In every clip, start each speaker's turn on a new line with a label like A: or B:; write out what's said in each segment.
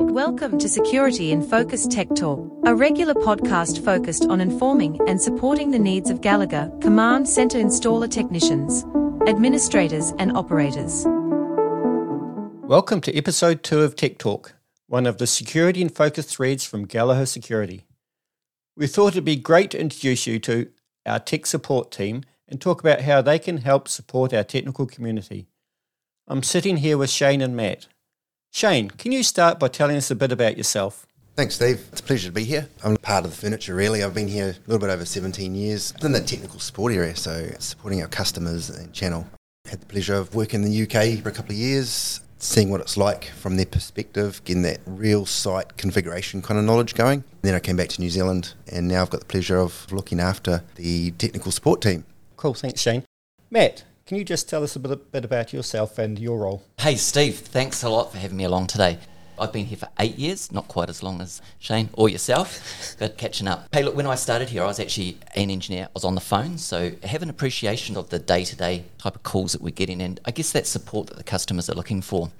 A: Welcome to Security in Focus Tech Talk, a regular podcast focused on informing and supporting the needs of Gallagher Command Center installer technicians, administrators, and operators.
B: Welcome to episode two of Tech Talk, one of the Security in Focus threads from Gallagher Security. We thought it'd be great to introduce you to our tech support team and talk about how they can help support our technical community. I'm sitting here with Shane and Matt. Shane, can you start by telling us a bit about yourself?
C: Thanks, Steve. It's a pleasure to be here. I'm part of the furniture, really. I've been here a little bit over 17 years in the technical support area, so supporting our customers and channel. Had the pleasure of working in the UK for a couple of years, seeing what it's like from their perspective, getting that real site configuration kind of knowledge going. Then I came back to New Zealand, and now I've got the pleasure of looking after the technical support team.
B: Cool, thanks, Shane. Matt, can you just tell us a bit, bit about yourself and your role?
D: Hey, Steve, thanks a lot for having me along today. I've been here for eight years, not quite as long as Shane or yourself, but catching up. Hey, look, when I started here, I was actually an engineer. I was on the phone, so I have an appreciation of the day to day type of calls that we're getting, and I guess that support that the customers are looking for.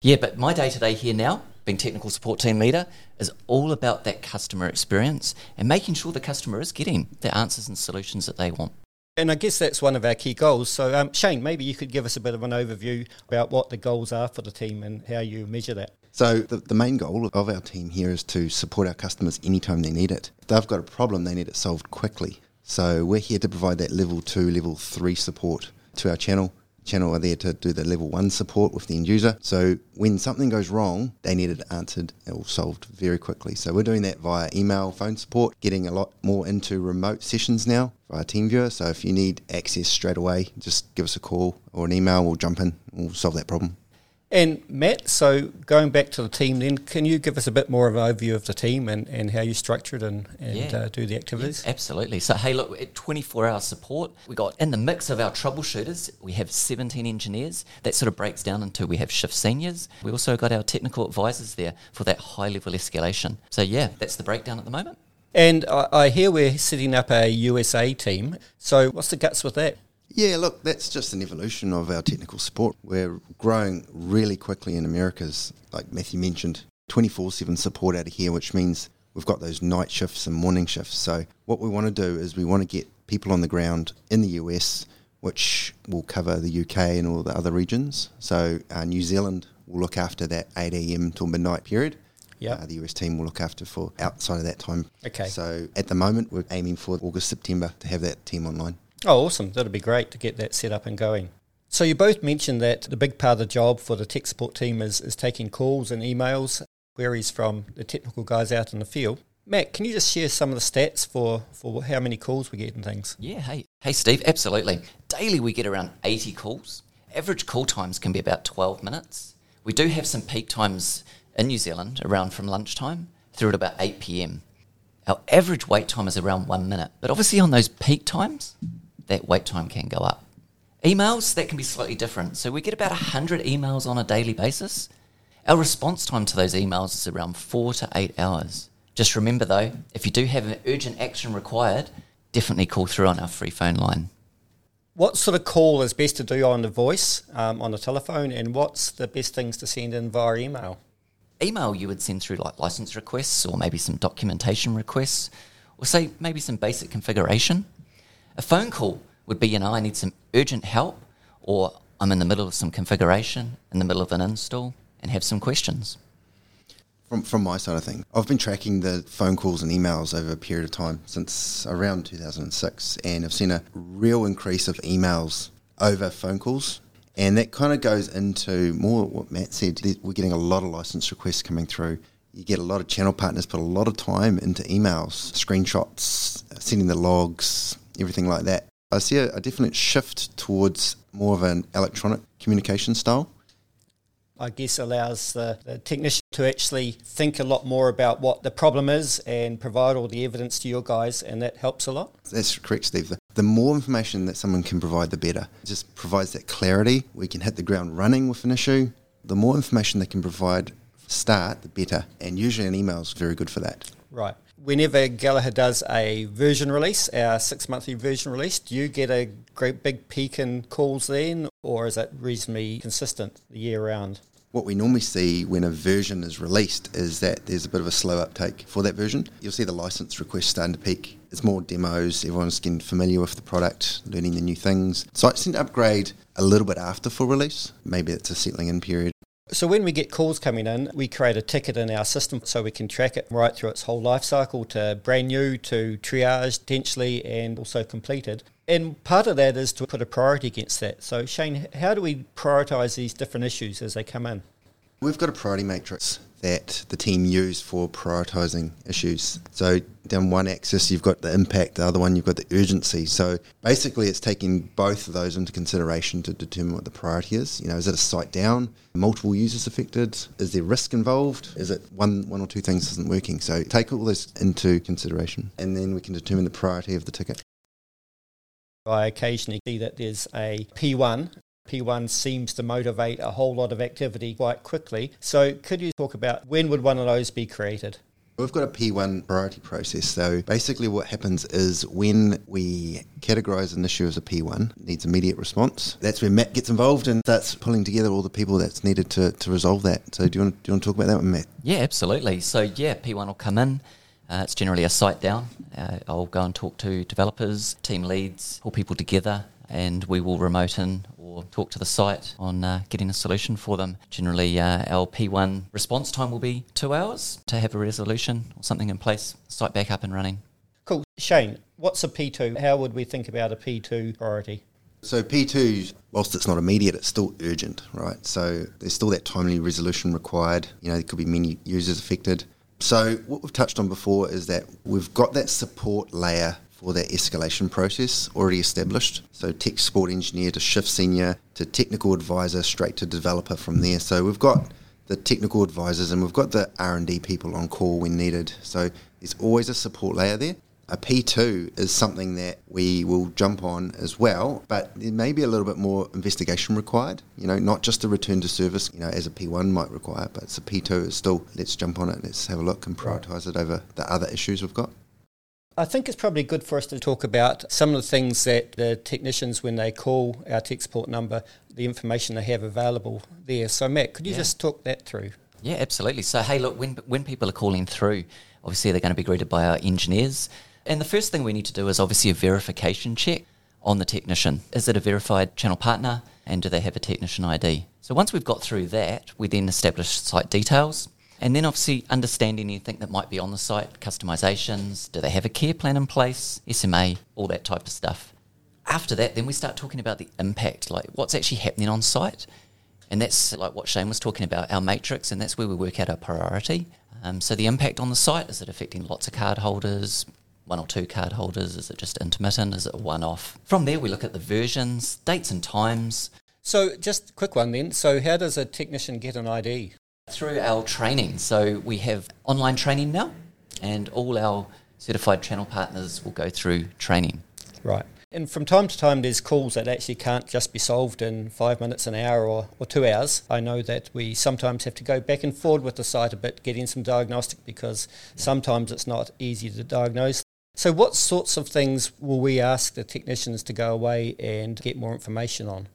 D: Yeah, but my day to day here now, being technical support team leader, is all about that customer experience and making sure the customer is getting the answers and solutions that they want.
B: And I guess that's one of our key goals. So, um, Shane, maybe you could give us a bit of an overview about what the goals are for the team and how you measure that.
C: So, the, the main goal of our team here is to support our customers anytime they need it. If they've got a problem, they need it solved quickly. So, we're here to provide that level two, level three support to our channel channel are there to do the level one support with the end user. So when something goes wrong, they need it answered or solved very quickly. So we're doing that via email, phone support, getting a lot more into remote sessions now via TeamViewer. So if you need access straight away, just give us a call or an email. We'll jump in. We'll solve that problem.
B: And Matt, so going back to the team then, can you give us a bit more of an overview of the team and, and how you structure it and, and yeah. uh, do the activities?
D: Yeah, absolutely. So, hey, look, at 24 hour support, we got in the mix of our troubleshooters, we have 17 engineers. That sort of breaks down into we have shift seniors. We also got our technical advisors there for that high level escalation. So, yeah, that's the breakdown at the moment.
B: And I, I hear we're setting up a USA team. So, what's the guts with that?
C: Yeah, look, that's just an evolution of our technical support. We're growing really quickly in Americas, like Matthew mentioned, 24 7 support out of here, which means we've got those night shifts and morning shifts. So, what we want to do is we want to get people on the ground in the US, which will cover the UK and all the other regions. So, uh, New Zealand will look after that 8 a.m. till midnight period.
B: Yeah.
C: Uh, the US team will look after for outside of that time.
B: Okay.
C: So, at the moment, we're aiming for August, September to have that team online.
B: Oh, awesome. That'd be great to get that set up and going. So you both mentioned that the big part of the job for the tech support team is, is taking calls and emails, queries from the technical guys out in the field. Matt, can you just share some of the stats for, for how many calls we get and things?
D: Yeah, hey, hey Steve, absolutely. Daily we get around 80 calls. Average call times can be about 12 minutes. We do have some peak times in New Zealand around from lunchtime through at about 8 p.m. Our average wait time is around one minute, but obviously on those peak times, that wait time can go up. Emails, that can be slightly different. So we get about 100 emails on a daily basis. Our response time to those emails is around four to eight hours. Just remember though, if you do have an urgent action required, definitely call through on our free phone line.
B: What sort of call is best to do on the voice, um, on the telephone, and what's the best things to send in via email?
D: Email you would send through like license requests or maybe some documentation requests, or say maybe some basic configuration. A phone call would be, you know, I need some urgent help, or I'm in the middle of some configuration, in the middle of an install, and have some questions.
C: From, from my side of things, I've been tracking the phone calls and emails over a period of time since around 2006, and I've seen a real increase of emails over phone calls. And that kind of goes into more what Matt said. We're getting a lot of license requests coming through. You get a lot of channel partners put a lot of time into emails, screenshots, sending the logs, everything like that. I see a, a definite shift towards more of an electronic communication style.
B: I guess allows the, the, technician to actually think a lot more about what the problem is and provide all the evidence to your guys, and that helps a lot.
C: That's correct, Steve. The, the more information that someone can provide, the better. It just provides that clarity. We can hit the ground running with an issue. The more information they can provide, start, the better. And usually an email is very good for that.
B: Right whenever Gallagher does a version release, our six monthly version release, do you get a great big peak in calls then, or is it reasonably consistent the year round?
C: What we normally see when a version is released is that there's a bit of a slow uptake for that version. You'll see the license requests starting to peak. It's more demos, everyone's getting familiar with the product, learning the new things. Sites tend to upgrade a little bit after full release. Maybe it's a settling in period.
B: So when we get calls coming in, we create a ticket in our system so we can track it right through its whole life cycle to brand new to triage potentially and also completed. And part of that is to put a priority against that. So Shane, how do we prioritise these different issues as they come in?
C: We've got a priority matrix that the team use for prioritising issues. So down one axis you've got the impact, the other one you've got the urgency. So basically it's taking both of those into consideration to determine what the priority is. You know, is it a site down, multiple users affected, is there risk involved, is it one one or two things isn't working? So take all this into consideration and then we can determine the priority of the ticket.
B: I occasionally see that there's a P1 P1 seems to motivate a whole lot of activity quite quickly. So, could you talk about when would one of those be created?
C: We've got a P1 priority process. So basically, what happens is when we categorise an issue as a P1, it needs immediate response. That's where Matt gets involved and starts pulling together all the people that's needed to, to resolve that. So do you want do you want to talk about that one, Matt?
D: Yeah, absolutely. So yeah, P1 will come in. Uh, it's generally a site down. Uh, I'll go and talk to developers, team leads, pull people together, and we will remote in or talk to the site on uh, getting a solution for them. Generally, uh, our P1 response time will be two hours to have a resolution or something in place, site back up and running.
B: Cool. Shane, what's a P2? How would we think about a P2 priority?
C: So P2, whilst it's not immediate, it's still urgent, right? So there's still that timely resolution required. You know, there could be many users affected. So what we've touched on before is that we've got that support layer for that escalation process already established. So tech support engineer to shift senior to technical advisor straight to developer from there. So we've got the technical advisors and we've got the R&D people on call when needed. So there's always a support layer there. A P2 is something that we will jump on as well, but there may be a little bit more investigation required. You know, not just a return to service, you know, as a P1 might require, but it's a P2 is still, let's jump on it, let's have a look and prioritise it over the other issues we've got.
B: I think it's probably good for us to talk about some of the things that the technicians, when they call our tech support number, the information they have available there. So, Matt, could you yeah. just talk that through?
D: Yeah, absolutely. So, hey, look, when, when people are calling through, obviously they're going to be greeted by our engineers. And the first thing we need to do is obviously a verification check on the technician. Is it a verified channel partner and do they have a technician ID? So, once we've got through that, we then establish site details. And then obviously understanding anything that might be on the site, customizations, do they have a care plan in place, SMA, all that type of stuff. After that, then we start talking about the impact, like what's actually happening on site. And that's like what Shane was talking about, our matrix, and that's where we work out our priority. Um, so the impact on the site, is it affecting lots of card holders, one or two card holders? Is it just intermittent? Is it a one off? From there, we look at the versions, dates and times.
B: So, just quick one then. So, how does a technician get an ID?
D: Through our training. So we have online training now, and all our certified channel partners will go through training.
B: Right. And from time to time, there's calls that actually can't just be solved in five minutes, an hour, or, or two hours. I know that we sometimes have to go back and forward with the site a bit, getting some diagnostic because sometimes it's not easy to diagnose. So, what sorts of things will we ask the technicians to go away and get more information on?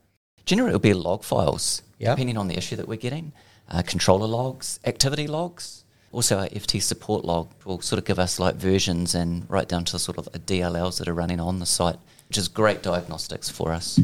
D: Generally, it'll be log files, depending on the issue that we're getting uh, controller logs, activity logs. Also, our FT support log will sort of give us like versions and right down to sort of the DLLs that are running on the site, which is great diagnostics for us.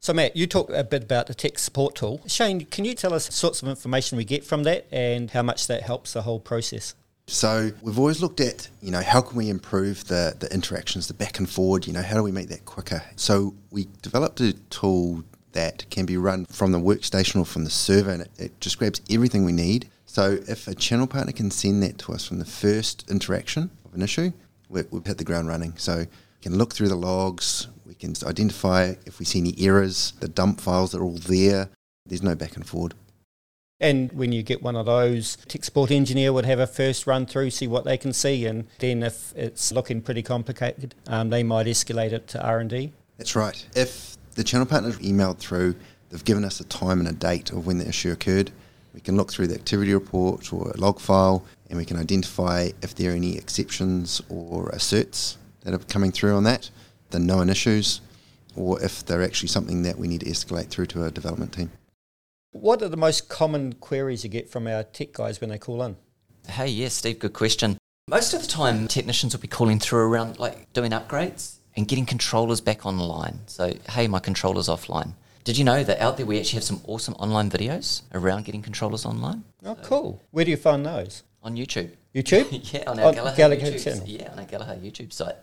B: So, Matt, you talked a bit about the tech support tool. Shane, can you tell us sorts of information we get from that and how much that helps the whole process?
C: So we've always looked at, you know, how can we improve the, the interactions, the back and forward, you know, how do we make that quicker? So we developed a tool that can be run from the workstation or from the server, and it, it just grabs everything we need. So if a channel partner can send that to us from the first interaction of an issue, we have hit the ground running. So we can look through the logs, we can identify if we see any errors, the dump files are all there. There's no back and forward.
B: And when you get one of those, tech support engineer would have a first run through, see what they can see, and then if it's looking pretty complicated, um, they might escalate it to R and D.
C: That's right. If the channel partners emailed through, they've given us a time and a date of when the issue occurred. We can look through the activity report or a log file and we can identify if there are any exceptions or asserts that are coming through on that, the known issues, or if they're actually something that we need to escalate through to our development team.
B: What are the most common queries you get from our tech guys when they call in?
D: Hey, yes, Steve, good question. Most of the time, technicians will be calling through around like doing upgrades and getting controllers back online. So, hey, my controller's offline. Did you know that out there we actually have some awesome online videos around getting controllers online
B: Oh, cool. Where do you find those?
D: on YouTube?
B: YouTube?
D: yeah, on our
B: On
D: Gallagher,
B: Gallagher
D: YouTube.
B: channel.
D: Yeah, on our Gallagher YouTube site.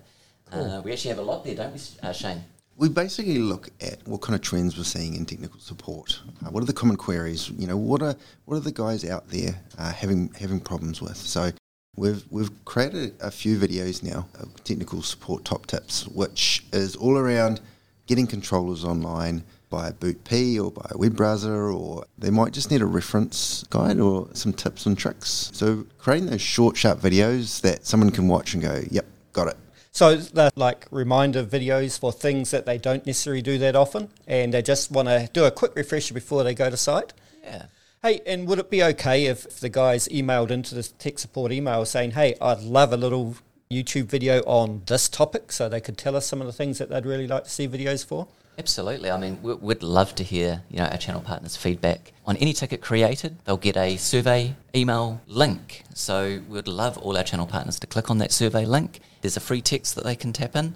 D: Uh, we actually have a lot there, don't we, uh, Shane?
C: We basically look at what kind of trends we're seeing in technical support. Uh, what are the common queries? You know, what are what are the guys out there uh, having having problems with? So we've we've created a few videos now of technical support top tips, which is all around getting controllers online by a BOOTP or by a web browser, or they might just need a reference guide or some tips and tricks. So creating those short, sharp videos that someone can watch and go, "Yep, got it."
B: So they're like reminder videos for things that they don't necessarily do that often and they just want to do a quick refresher before they go to site.
D: Yeah.
B: Hey, and would it be okay if the guys emailed into the tech support email saying, hey, I'd love a little YouTube video on this topic so they could tell us some of the things that they'd really like to see videos for?
D: Absolutely. I mean, we- we'd love to hear you know our channel partners' feedback on any ticket created. They'll get a survey email link. So we'd love all our channel partners to click on that survey link. There's a free text that they can tap in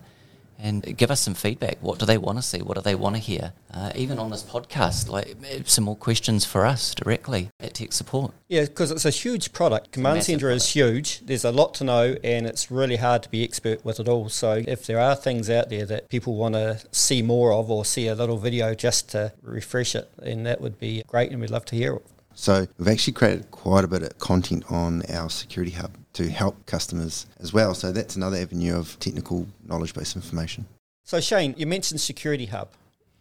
D: and give us some feedback. What do they want to see? What do they want to hear? Uh, even on this podcast, like some more questions for us directly at Tech Support.
B: Yeah, because it's a huge product. Command Center is huge. There's a lot to know, and it's really hard to be expert with it all. So, if there are things out there that people want to see more of or see a little video just to refresh it, then that would be great, and we'd love to hear it.
C: So we've actually created quite a bit of content on our security hub to help customers as well. So that's another avenue of technical knowledge based information.
B: So, Shane, you mentioned Security Hub.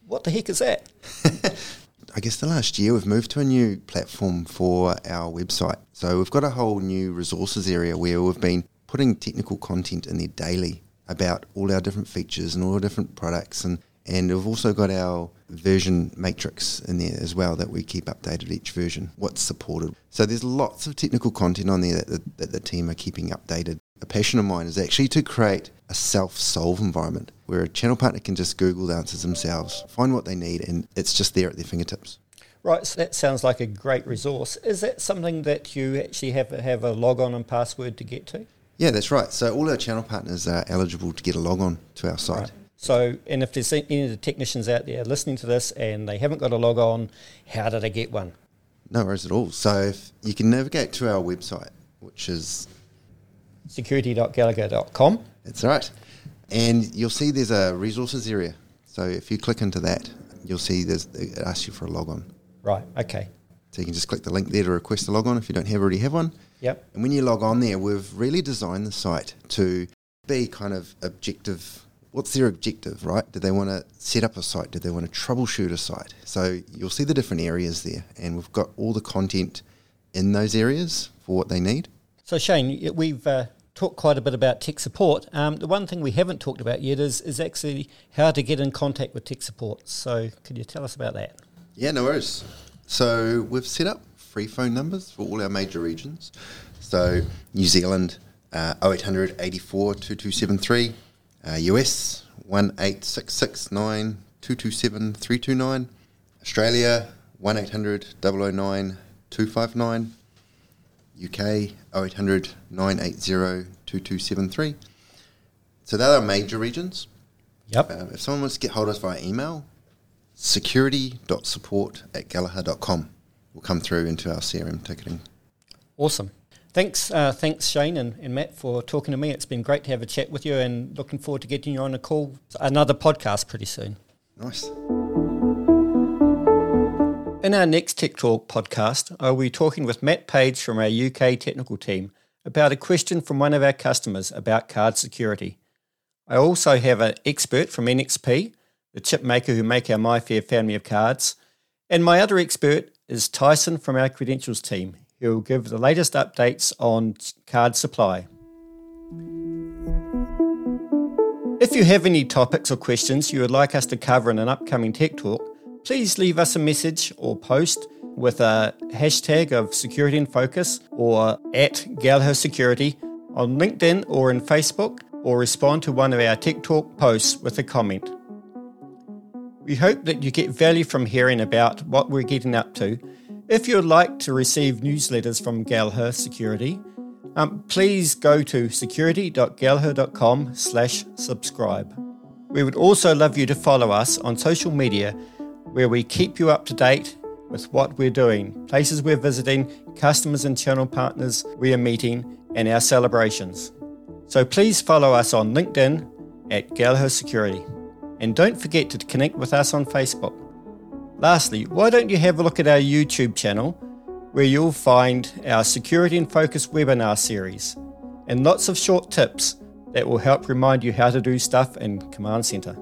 B: What the heck is that?
C: I guess the last year we've moved to a new platform for our website. So we've got a whole new resources area where we've been putting technical content in there daily about all our different features and all our different products and and we've also got our version matrix in there as well that we keep updated each version, what's supported. So there's lots of technical content on there that the, that the team are keeping updated. A passion of mine is actually to create a self-solve environment where a channel partner can just Google the answers themselves, find what they need, and it's just there at their fingertips.
B: Right, so that sounds like a great resource. Is that something that you actually have have a log on and password to get to?
C: Yeah, that's right. So all our channel partners are eligible to get a log on to our site.
B: Right. So, and if there's any of the technicians out there listening to this and they haven't got a log on, how do they get one?
C: No worries at all. So if you can navigate to our website, which is
B: security.gallagher.com.
C: that's right, and you'll see there's a resources area. So if you click into that, you'll see there's it asks you for a log on.
B: Right, okay.
C: So you can just click the link there to request a log on if you don't have already have one.
B: Yep.
C: And when you log on there, we've really designed the site to be kind of objective. What's their objective, right? Do they want to set up a site? Do they want to troubleshoot a site? So you'll see the different areas there, and we've got all the content in those areas for what they need.
B: So, Shane, we've uh, talked quite a bit about tech support. Um, the one thing we haven't talked about yet is, is actually how to get in contact with tech support. So, could you tell us about that?
C: Yeah, no worries. So we've set up free phone numbers for all our major regions. So New Zealand, uh, 0800 84 2273. Uh, US, 18669 227 329. Australia, 1800 009 259. UK, 0800 980 2273. So they're major regions.
B: Yep.
C: Uh, if someone wants to get hold of us via email, security.support at gallagher.com will come through into our CRM ticketing.
B: Awesome. Thanks, uh, thanks Shane and, and Matt for talking to me. It's been great to have a chat with you and looking forward to getting you on a call, another podcast pretty soon.
C: Nice.
B: In our next Tech Talk podcast, I'll be talking with Matt Page from our UK technical team about a question from one of our customers about card security. I also have an expert from NXP, the chip maker who make our MIFARE family of cards, and my other expert is Tyson from our credentials team, who will give the latest updates on card supply. If you have any topics or questions you would like us to cover in an upcoming Tech Talk, please leave us a message or post with a hashtag of security and focus or at Gallagher Security on LinkedIn or in Facebook or respond to one of our Tech Talk posts with a comment. We hope that you get value from hearing about what we're getting up to. If you'd like to receive newsletters from Gallagher Security, um, please go to security.gallagher.com slash subscribe. We would also love you to follow us on social media where we keep you up to date with what we're doing, places we're visiting, customers and channel partners we are meeting, and our celebrations. So please follow us on LinkedIn at Gallagher Security. And don't forget to connect with us on Facebook. Lastly, why don't you have a look at our YouTube channel where you'll find our Security in Focus webinar series and lots of short tips that will help remind you how to do stuff in Command Center.